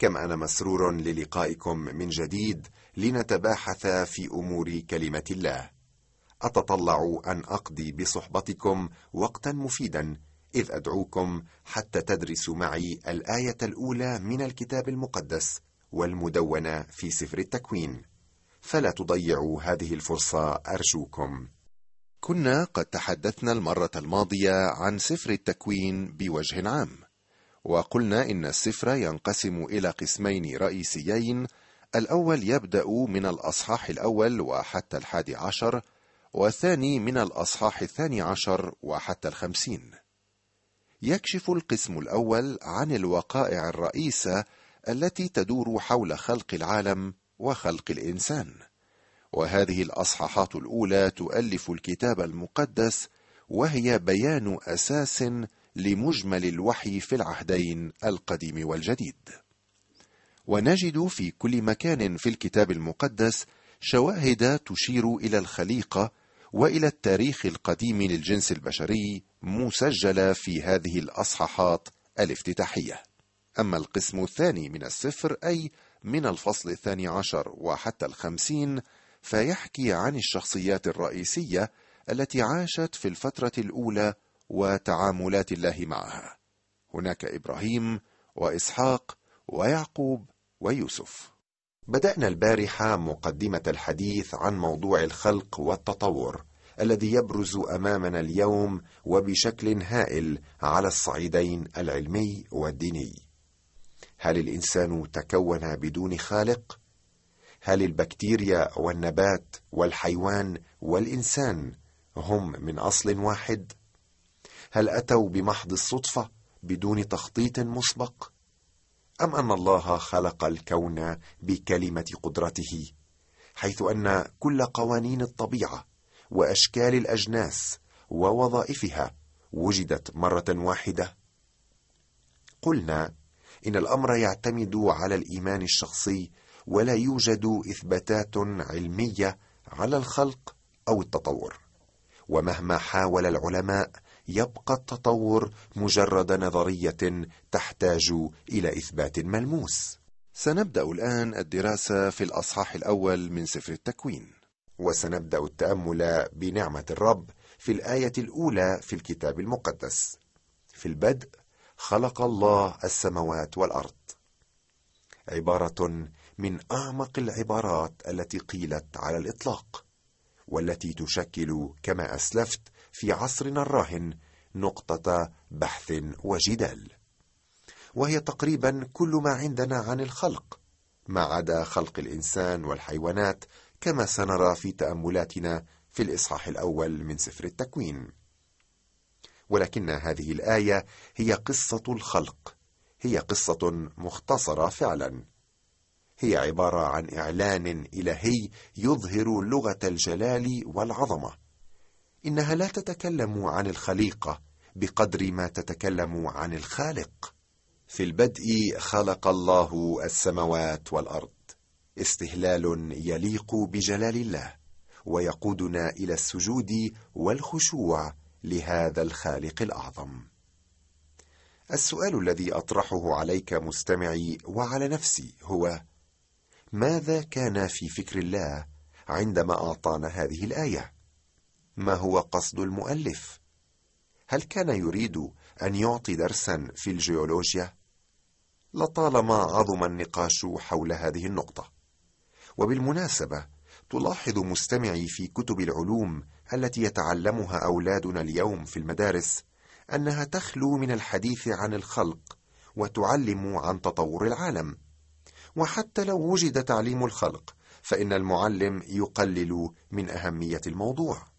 كما أنا مسرور للقائكم من جديد لنتباحث في أمور كلمة الله. أتطلع أن أقضي بصحبتكم وقتا مفيدا إذ أدعوكم حتى تدرسوا معي الآية الأولى من الكتاب المقدس والمدونة في سفر التكوين. فلا تضيعوا هذه الفرصة أرجوكم. كنا قد تحدثنا المرة الماضية عن سفر التكوين بوجه عام. وقلنا إن السفر ينقسم إلى قسمين رئيسيين. الأول يبدأ من الأصحاح الأول وحتى الحادي عشر والثاني من الأصحاح الثاني عشر وحتى الخمسين. يكشف القسم الأول عن الوقائع الرئيسة التي تدور حول خلق العالم وخلق الإنسان. وهذه الأصحاحات الأولى تؤلف الكتاب المقدس وهي بيان أساس لمجمل الوحي في العهدين القديم والجديد. ونجد في كل مكان في الكتاب المقدس شواهد تشير إلى الخليقة وإلى التاريخ القديم للجنس البشري مسجلة في هذه الأصحاحات الافتتاحية. أما القسم الثاني من السفر أي من الفصل الثاني عشر وحتى الخمسين فيحكي عن الشخصيات الرئيسية التي عاشت في الفترة الأولى وتعاملات الله معها. هناك إبراهيم وإسحاق ويعقوب ويوسف. بدأنا البارحة مقدمة الحديث عن موضوع الخلق والتطور الذي يبرز أمامنا اليوم وبشكل هائل على الصعيدين العلمي والديني. هل الإنسان تكون بدون خالق؟ هل البكتيريا والنبات والحيوان والإنسان هم من أصل واحد؟ هل أتوا بمحض الصدفة بدون تخطيط مسبق؟ أم أن الله خلق الكون بكلمة قدرته حيث أن كل قوانين الطبيعة وأشكال الأجناس ووظائفها وجدت مرة واحدة؟ قلنا إن الأمر يعتمد على الإيمان الشخصي ولا يوجد إثباتات علمية على الخلق أو التطور ومهما حاول العلماء يبقى التطور مجرد نظرية تحتاج إلى إثبات ملموس. سنبدأ الآن الدراسة في الأصحاح الأول من سفر التكوين. وسنبدأ التأمل بنعمة الرب في الآية الأولى في الكتاب المقدس. في البدء خلق الله السماوات والأرض. عبارة من أعمق العبارات التي قيلت على الإطلاق والتي تشكل كما أسلفت في عصرنا الراهن نقطة بحث وجدال. وهي تقريبا كل ما عندنا عن الخلق ما عدا خلق الإنسان والحيوانات كما سنرى في تأملاتنا في الإصحاح الأول من سفر التكوين. ولكن هذه الآية هي قصة الخلق هي قصة مختصرة فعلا. هي عبارة عن إعلان إلهي يظهر لغة الجلال والعظمة. إنها لا تتكلم عن الخليقه بقدر ما تتكلم عن الخالق. في البدء خلق الله السماوات والأرض. استهلال يليق بجلال الله ويقودنا إلى السجود والخشوع لهذا الخالق الأعظم. السؤال الذي أطرحه عليك مستمعي وعلى نفسي هو ماذا كان في فكر الله عندما أعطانا هذه الآية؟ ما هو قصد المؤلف؟ هل كان يريد أن يعطي درسا في الجيولوجيا؟ لطالما عظم النقاش حول هذه النقطة. وبالمناسبة تلاحظ مستمعي في كتب العلوم التي يتعلمها أولادنا اليوم في المدارس أنها تخلو من الحديث عن الخلق وتعلم عن تطور العالم. وحتى لو وجد تعليم الخلق فإن المعلم يقلل من أهمية الموضوع.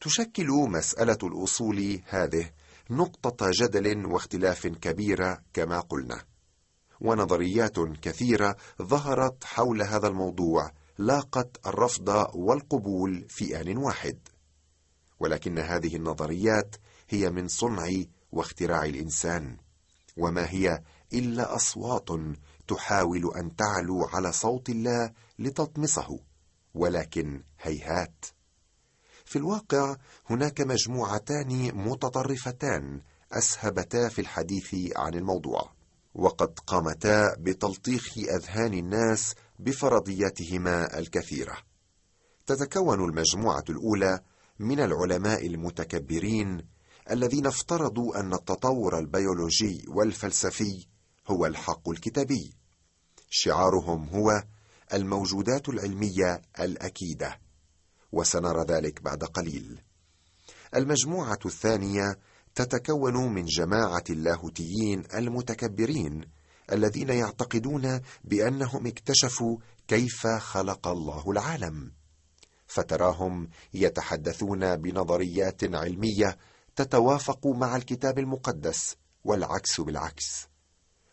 تشكل مسألة الأصول هذه نقطة جدل واختلاف كبيره كما قلنا. ونظريات كثيرة ظهرت حول هذا الموضوع لاقت الرفض والقبول في آن واحد. ولكن هذه النظريات هي من صنع واختراع الإنسان. وما هي إلا أصوات تحاول أن تعلو على صوت الله لتطمسه ولكن هيهات. في الواقع هناك مجموعتان متطرفتان أسهبتا في الحديث عن الموضوع وقد قامتا بتلطيخ أذهان الناس بفرضياتهما الكثيرة. تتكون المجموعة الأولى من العلماء المتكبرين الذين افترضوا أن التطور البيولوجي والفلسفي هو الحق الكتابي شعارهم هو الموجودات العلمية الأكيدة. وسنرى ذلك بعد قليل. المجموعة الثانية تتكون من جماعة اللاهوتيين المتكبرين الذين يعتقدون بأنهم اكتشفوا كيف خلق الله العالم. فتراهم يتحدثون بنظريات علمية تتوافق مع الكتاب المقدس والعكس بالعكس.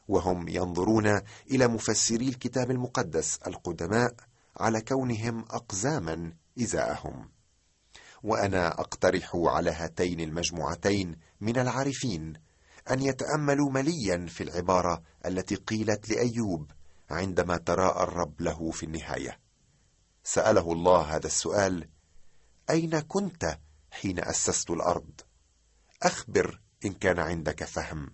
وهم ينظرون إلى مفسري الكتاب المقدس القدماء على كونهم اقزاما إزاءهم. وأنا أقترح على هاتين المجموعتين من العارفين أن يتأملوا مليا في العبارة التي قيلت لأيوب عندما تراءى الرب له في النهاية. سأله الله هذا السؤال أين كنت حين أسست الأرض؟ أخبر إن كان عندك فهم.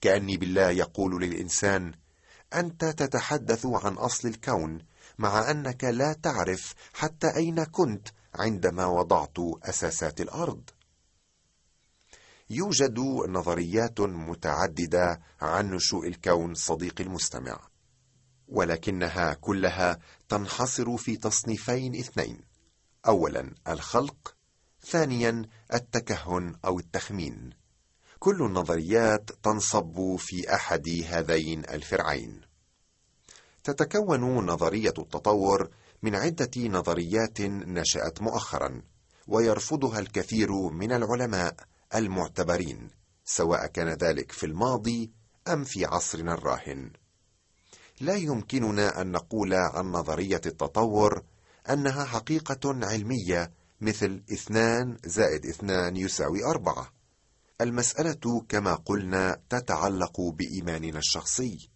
كأني بالله يقول للإنسان أنت تتحدث عن أصل الكون مع أنك لا تعرف حتى أين كنت عندما وضعت أساسات الأرض. يوجد نظريات متعددة عن نشوء الكون صديقي المستمع ولكنها كلها تنحصر في تصنيفين اثنين. اولا الخلق ثانيا التكهن أو التخمين. كل النظريات تنصب في أحد هذين الفرعين. تتكون نظرية التطور من عدة نظريات نشأت مؤخرا ويرفضها الكثير من العلماء المعتبرين سواء كان ذلك في الماضي أم في عصرنا الراهن. لا يمكننا أن نقول عن نظرية التطور أنها حقيقة علمية مثل اثنان زائد اثنان يساوي أربعة. المسألة كما قلنا تتعلق بإيماننا الشخصي.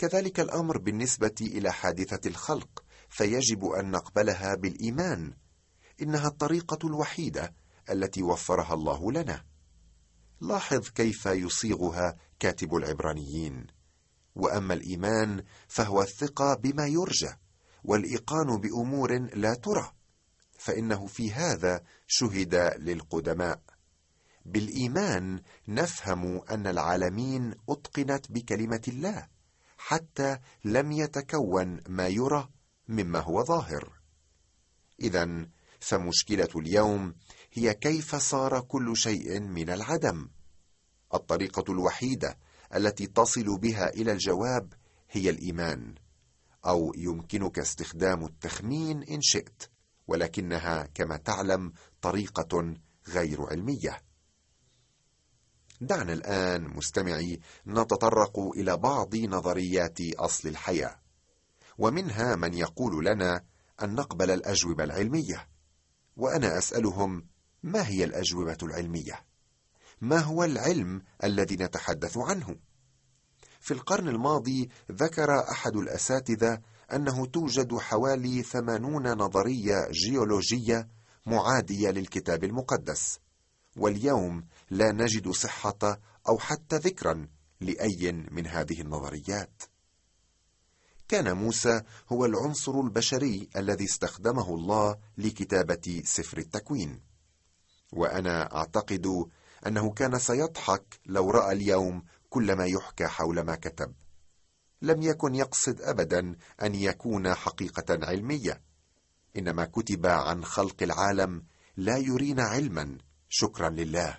كذلك الأمر بالنسبة إلى حادثة الخلق فيجب أن نقبلها بالإيمان. إنها الطريقة الوحيدة التي وفرها الله لنا. لاحظ كيف يصيغها كاتب العبرانيين. وأما الإيمان فهو الثقة بما يرجى والإيقان بأمور لا ترى. فإنه في هذا شهد للقدماء. بالإيمان نفهم أن العالمين أتقنت بكلمة الله. حتى لم يتكون ما يرى مما هو ظاهر. اذا فمشكلة اليوم هي كيف صار كل شيء من العدم. الطريقة الوحيدة التي تصل بها إلى الجواب هي الإيمان أو يمكنك استخدام التخمين إن شئت ولكنها كما تعلم طريقة غير علمية. دعنا الآن مستمعي نتطرق إلى بعض نظريات أصل الحياة ومنها من يقول لنا أن نقبل الأجوبة العلمية وأنا أسألهم ما هي الأجوبة العلمية؟ ما هو العلم الذي نتحدث عنه؟ في القرن الماضي ذكر أحد الأساتذة أنه توجد حوالي ثمانون نظرية جيولوجية معادية للكتاب المقدس. واليوم لا نجد صحة أو حتى ذكرا لأي من هذه النظريات. كان موسى هو العنصر البشري الذي استخدمه الله لكتابة سفر التكوين. وأنا أعتقد أنه كان سيضحك لو رأى اليوم كل ما يحكى حول ما كتب. لم يكن يقصد ابدا أن يكون حقيقة علمية. إنما كتب عن خلق العالم لا يرينا علما. شكرا لله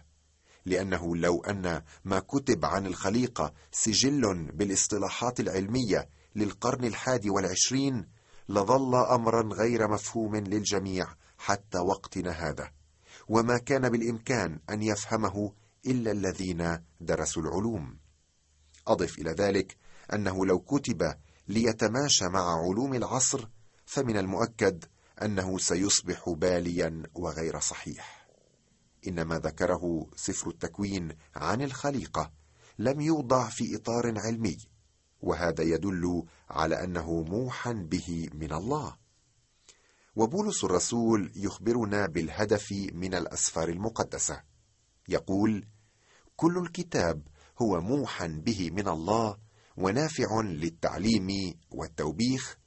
لأنه لو أن ما كتب عن الخليقه سجل بالاصطلاحات العلمية للقرن الحادي والعشرين لظل امرا غير مفهوم للجميع حتى وقتنا هذا. وما كان بالإمكان أن يفهمه إلا الذين درسوا العلوم. أضف إلى ذلك أنه لو كتب ليتماشى مع علوم العصر فمن المؤكد أنه سيصبح باليا وغير صحيح. إنما ذكره سفر التكوين عن الخليقة لم يوضع في إطار علمي وهذا يدل على أنه موحى به من الله. وبولس الرسول يخبرنا بالهدف من الأسفار المقدسة. يقول كل الكتاب هو موحى به من الله ونافع للتعليم والتوبيخ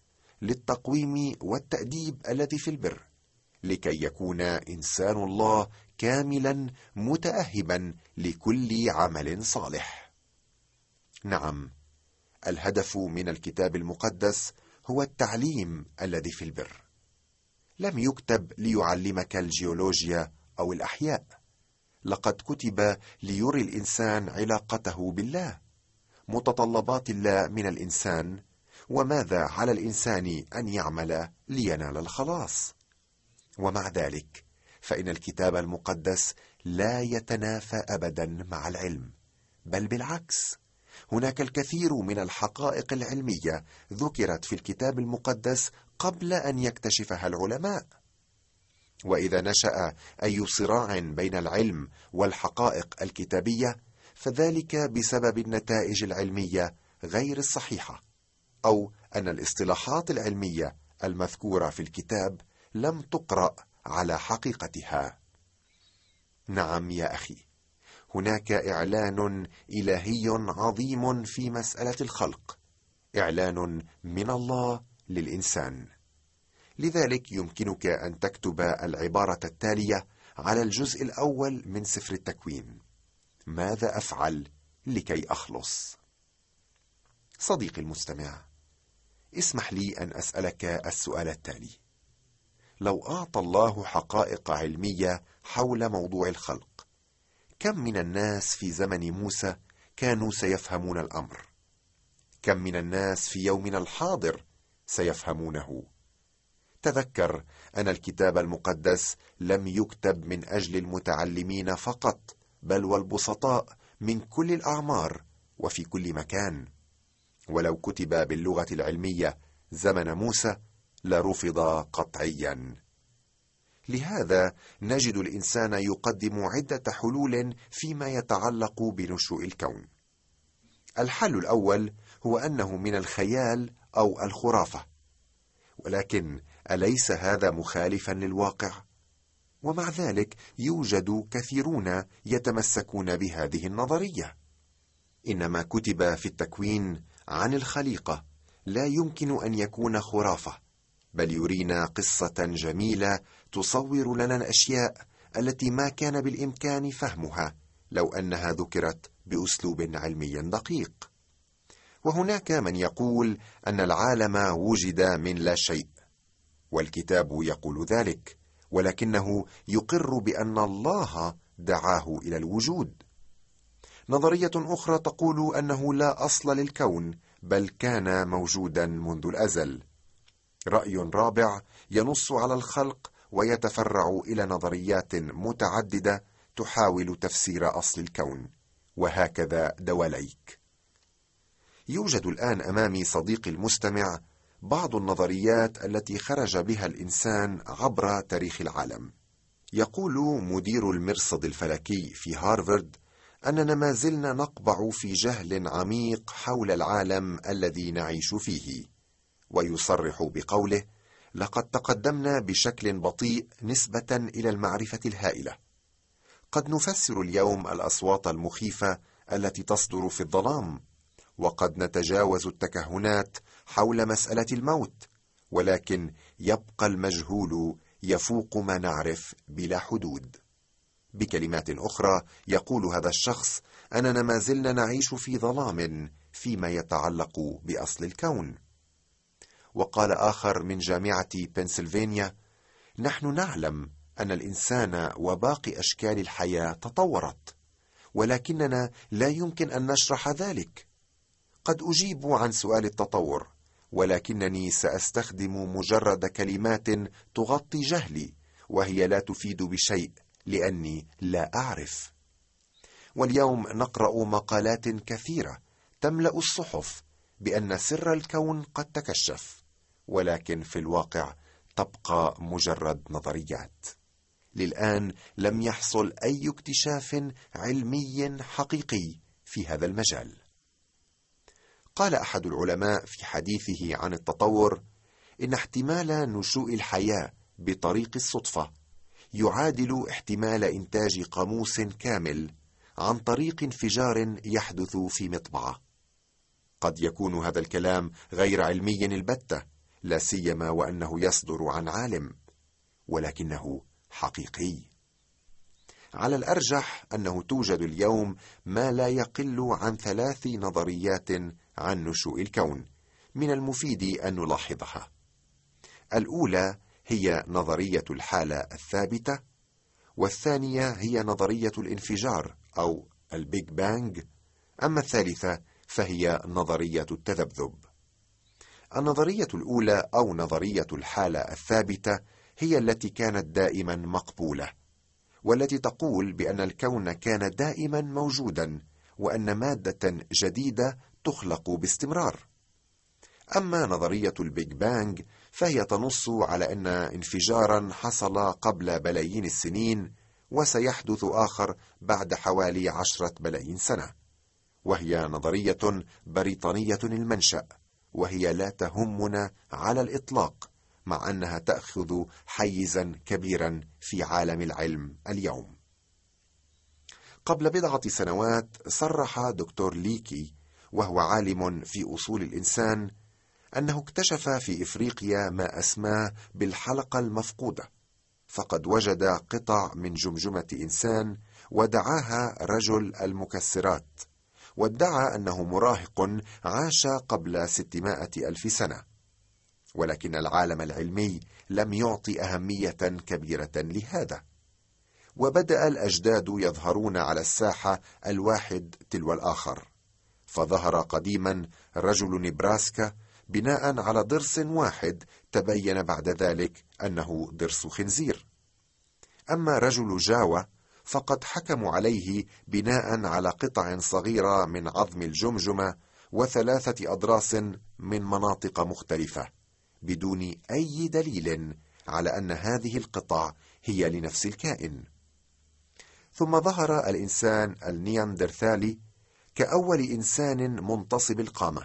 للتقويم والتأديب الذي في البر. لكي يكون إنسان الله كاملا متاهبا لكل عمل صالح. نعم الهدف من الكتاب المقدس هو التعليم الذي في البر. لم يكتب ليعلمك الجيولوجيا أو الأحياء. لقد كتب ليري الإنسان علاقته بالله متطلبات الله من الإنسان وماذا على الإنسان أن يعمل لينال الخلاص؟ ومع ذلك فإن الكتاب المقدس لا يتنافى ابدا مع العلم بل بالعكس. هناك الكثير من الحقائق العلمية ذكرت في الكتاب المقدس قبل أن يكتشفها العلماء. وإذا نشأ أي صراع بين العلم والحقائق الكتابية فذلك بسبب النتائج العلمية غير الصحيحة أو أن الاصطلاحات العلمية المذكورة في الكتاب لم تقرأ على حقيقتها. نعم يا أخي هناك إعلان إلهي عظيم في مسألة الخلق. إعلان من الله للإنسان. لذلك يمكنك أن تكتب العبارة التالية على الجزء الأول من سفر التكوين. ماذا أفعل لكي أخلص؟ صديقي المستمع اسمح لي أن أسألك السؤال التالي. لو أعطى الله حقائق علمية حول موضوع الخلق. كم من الناس في زمن موسى كانوا سيفهمون الأمر؟ كم من الناس في يومنا الحاضر سيفهمونه؟ تذكر أن الكتاب المقدس لم يكتب من أجل المتعلمين فقط بل والبسطاء من كل الأعمار وفي كل مكان. ولو كتب باللغة العلمية زمن موسى لرفض قطعيا. لهذا نجد الإنسان يقدم عدة حلول فيما يتعلق بنشوء الكون. الحل الأول هو أنه من الخيال أو الخرافة. ولكن أليس هذا مخالفا للواقع؟ ومع ذلك يوجد كثيرون يتمسكون بهذه النظرية. إنما كتب في التكوين عن الخليقة لا يمكن أن يكون خرافة. بل يرينا قصة جميلة تصور لنا الأشياء التي ما كان بالإمكان فهمها لو أنها ذكرت بأسلوب علمي دقيق. وهناك من يقول أن العالم وجد من لا شيء والكتاب يقول ذلك ولكنه يقر بأن الله دعاه إلى الوجود. نظرية أخرى تقول أنه لا أصل للكون بل كان موجودا منذ الأزل. رأي رابع ينص على الخلق ويتفرع إلى نظريات متعددة تحاول تفسير أصل الكون. وهكذا دواليك. يوجد الآن أمامي صديقي المستمع بعض النظريات التي خرج بها الإنسان عبر تاريخ العالم. يقول مدير المرصد الفلكي في هارفارد أننا ما زلنا نقبع في جهل عميق حول العالم الذي نعيش فيه. ويصرح بقوله لقد تقدمنا بشكل بطيء نسبة إلى المعرفة الهائلة. قد نفسر اليوم الأصوات المخيفة التي تصدر في الظلام وقد نتجاوز التكهنات حول مسألة الموت ولكن يبقى المجهول يفوق ما نعرف بلا حدود. بكلمات أخرى يقول هذا الشخص أننا ما زلنا نعيش في ظلام فيما يتعلق بأصل الكون. وقال آخر من جامعة بنسلفانيا نحن نعلم أن الإنسان وباقي أشكال الحياة تطورت ولكننا لا يمكن أن نشرح ذلك. قد أجيب عن سؤال التطور ولكنني سأستخدم مجرد كلمات تغطي جهلي وهي لا تفيد بشيء لأني لا أعرف. واليوم نقرأ مقالات كثيرة تملأ الصحف بأن سر الكون قد تكشف. ولكن في الواقع تبقى مجرد نظريات. للآن لم يحصل أي اكتشاف علمي حقيقي في هذا المجال. قال أحد العلماء في حديثه عن التطور إن احتمال نشوء الحياة بطريق الصدفة يعادل احتمال إنتاج قاموس كامل عن طريق انفجار يحدث في مطبعة. قد يكون هذا الكلام غير علمي البتة لا سيما وأنه يصدر عن عالم ولكنه حقيقي. على الأرجح أنه توجد اليوم ما لا يقل عن ثلاث نظريات عن نشوء الكون من المفيد أن نلاحظها. الأولى هي نظرية الحالة الثابتة والثانية هي نظرية الانفجار أو ال Big Bang أما الثالثة فهي نظرية التذبذب. النظرية الأولى أو نظرية الحالة الثابتة هي التي كانت دائما مقبولة والتي تقول بأن الكون كان دائما موجودا وأن مادة جديدة تخلق باستمرار. أما نظرية ال Big Bang فهي تنص على أن انفجارا حصل قبل بلايين السنين وسيحدث آخر بعد حوالي عشرة بلايين سنة وهي نظرية بريطانية المنشا وهي لا تهمنا على الإطلاق مع أنها تأخذ حيزا كبيرا في عالم العلم اليوم. قبل بضعة سنوات صرح دكتور ليكي وهو عالم في أصول الإنسان أنه اكتشف في إفريقيا ما أسماه بالحلقة المفقودة فقد وجد قطع من جمجمة إنسان ودعاها رجل المكسرات. وادعى أنه مراهق عاش قبل ستمائة ألف سنة. ولكن العالم العلمي لم يعطي أهمية كبيرة لهذا. وبدأ الأجداد يظهرون على الساحة الواحد تلو الآخر. فظهر قديما رجل نبراسكا بناء على ضرس واحد تبين بعد ذلك أنه ضرس خنزير. أما رجل جاوا فقد حكموا عليه بناء على قطع صغيرة من عظم الجمجمة وثلاثة أضراس من مناطق مختلفة بدون أي دليل على أن هذه القطع هي لنفس الكائن. ثم ظهر الإنسان النياندرثالي كأول إنسان منتصب القامة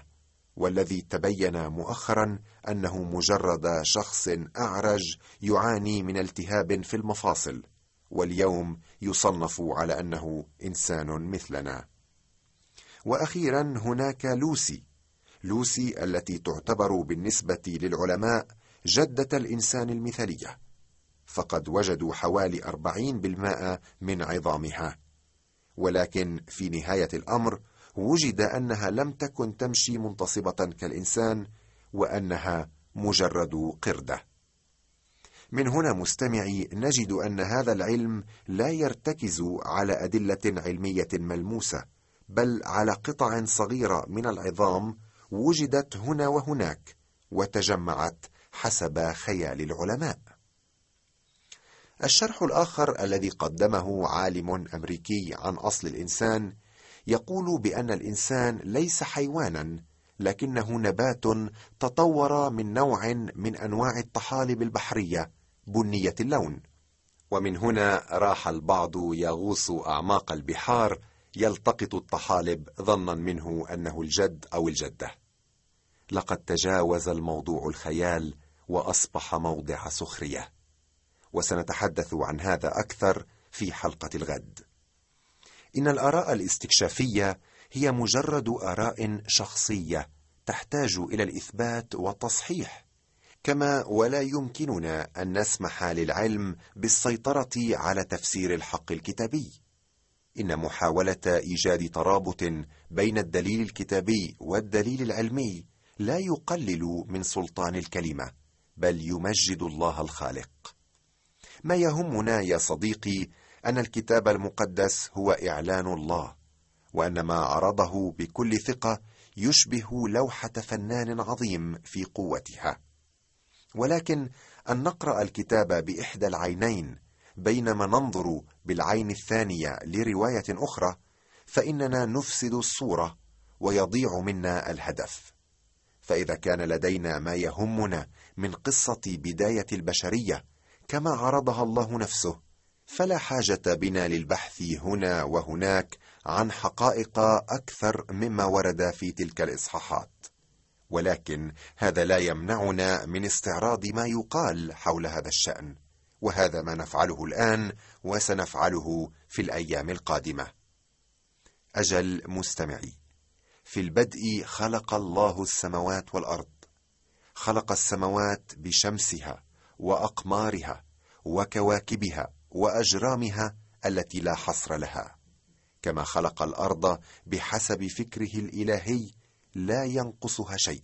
والذي تبين مؤخرا أنه مجرد شخص أعرج يعاني من التهاب في المفاصل. واليوم يصنف على أنه إنسان مثلنا. وأخيرا هناك لوسي. لوسي التي تعتبر بالنسبة للعلماء جدة الإنسان المثالية. فقد وجدوا حوالي أربعين بالمائة من عظامها. ولكن في نهاية الأمر وجد أنها لم تكن تمشي منتصبة كالإنسان وأنها مجرد قردة. من هنا مستمعي نجد أن هذا العلم لا يرتكز على أدلة علمية ملموسة بل على قطع صغيرة من العظام وجدت هنا وهناك وتجمعت حسب خيال العلماء. الشرح الآخر الذي قدمه عالم أمريكي عن أصل الإنسان يقول بأن الإنسان ليس حيوانا لكنه نبات تطور من نوع من أنواع الطحالب البحرية بنية اللون. ومن هنا راح البعض يغوص أعماق البحار يلتقط الطحالب ظنا منه أنه الجد أو الجدة. لقد تجاوز الموضوع الخيال وأصبح موضع سخرية. وسنتحدث عن هذا أكثر في حلقة الغد. إن الآراء الاستكشافية هي مجرد آراء شخصية تحتاج إلى الإثبات والتصحيح. كما ولا يمكننا أن نسمح للعلم بالسيطرة على تفسير الحق الكتابي. إن محاولة إيجاد ترابط بين الدليل الكتابي والدليل العلمي لا يقلل من سلطان الكلمة بل يمجد الله الخالق. ما يهمنا يا صديقي أن الكتاب المقدس هو إعلان الله وأن ما عرضه بكل ثقة يشبه لوحة فنان عظيم في قوتها. ولكن أن نقرأ الكتاب بإحدى العينين بينما ننظر بالعين الثانية لرواية أخرى فإننا نفسد الصورة ويضيع منا الهدف. فإذا كان لدينا ما يهمنا من قصة بداية البشرية كما عرضها الله نفسه فلا حاجة بنا للبحث هنا وهناك عن حقائق أكثر مما ورد في تلك الإصحاحات. ولكن هذا لا يمنعنا من استعراض ما يقال حول هذا الشأن وهذا ما نفعله الآن وسنفعله في الأيام القادمة. أجل مستمعي في البدء خلق الله السماوات والأرض خلق السماوات بشمسها وأقمارها وكواكبها وأجرامها التي لا حصر لها كما خلق الأرض بحسب فكره الإلهي لا ينقصها شيء.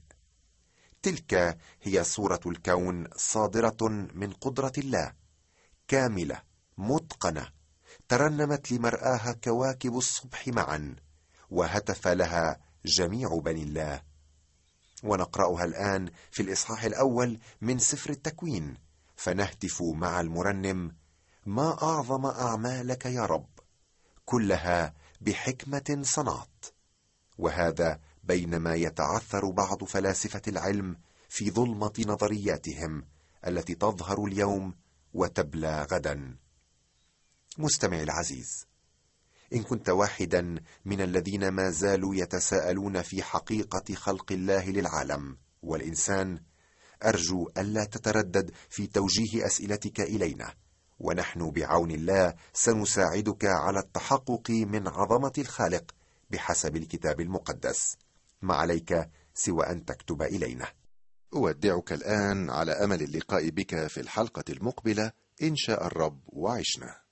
تلك هي صوره الكون صادرة من قدرة الله كاملة متقنة ترنمت لمرآها كواكب الصبح معا وهتف لها جميع بني الله. ونقرأها الآن في الإصحاح الأول من سفر التكوين فنهتف مع المرنم ما أعظم أعمالك يا رب؟ كلها بحكمة صنعت. وهذا بينما يتعثر بعض فلاسفة العلم في ظلمة نظرياتهم التي تظهر اليوم وتبلى غدا. مستمعي العزيز إن كنت واحدا من الذين ما زالوا يتساءلون في حقيقة خلق الله للعالم والإنسان أرجو ألا تتردد في توجيه أسئلتك إلينا ونحن بعون الله سنساعدك على التحقق من عظمة الخالق بحسب الكتاب المقدس. ما عليك سوى أن تكتب إلينا. أودعك الآن على أمل اللقاء بك في الحلقة المقبلة إن شاء الرب وعشنا.